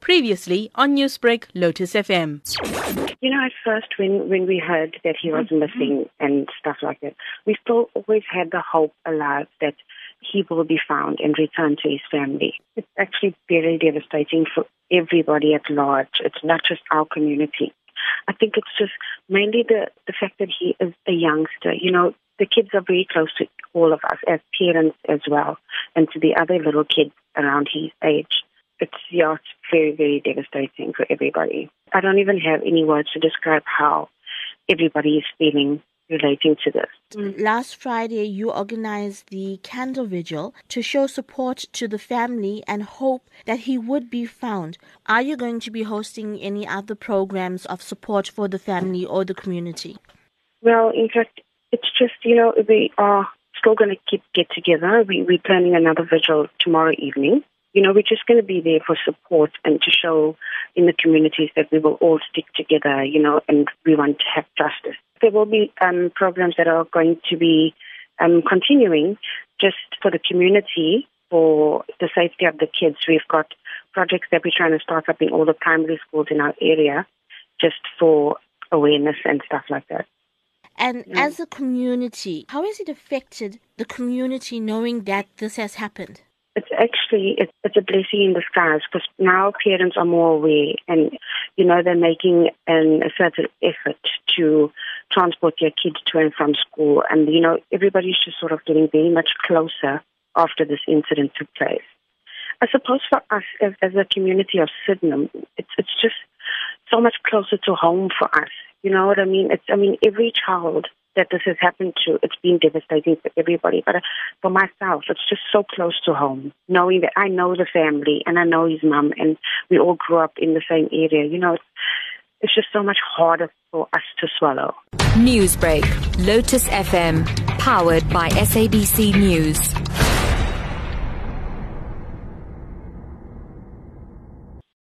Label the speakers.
Speaker 1: Previously on Newsbreak, Lotus FM.
Speaker 2: You know, at first when, when we heard that he was mm-hmm. missing and stuff like that, we still always had the hope alive that he will be found and return to his family. It's actually very devastating for everybody at large. It's not just our community. I think it's just mainly the, the fact that he is a youngster. You know, the kids are very close to all of us as parents as well, and to the other little kids around his age. It's yeah, it's very, very devastating for everybody. I don't even have any words to describe how everybody is feeling relating to this.
Speaker 3: Last Friday, you organized the candle vigil to show support to the family and hope that he would be found. Are you going to be hosting any other programs of support for the family or the community?
Speaker 2: Well, in fact, it's just, you know, we are still going to keep get together. We, we're planning another vigil tomorrow evening. You know, we're just going to be there for support and to show in the communities that we will all stick together, you know, and we want to have justice. There will be um, programs that are going to be um, continuing just for the community, for the safety of the kids. We've got projects that we're trying to start up in all the primary schools in our area just for awareness and stuff like that.
Speaker 3: And mm. as a community, how has it affected the community knowing that this has happened?
Speaker 2: It's actually it's, it's a blessing in disguise because now parents are more aware and you know they're making an, a certain effort to transport their kids to and from school and you know everybody's just sort of getting very much closer after this incident took place. I suppose for us as, as a community of Sydenham, it's it's just so much closer to home for us. You know what I mean? It's I mean every child that this has happened to, it's been devastating for everybody. But uh, for myself, it's just so close to home, knowing that I know the family and I know his mum, and we all grew up in the same area. You know, it's, it's just so much harder for us to swallow.
Speaker 4: Newsbreak, Lotus FM, powered by SABC News.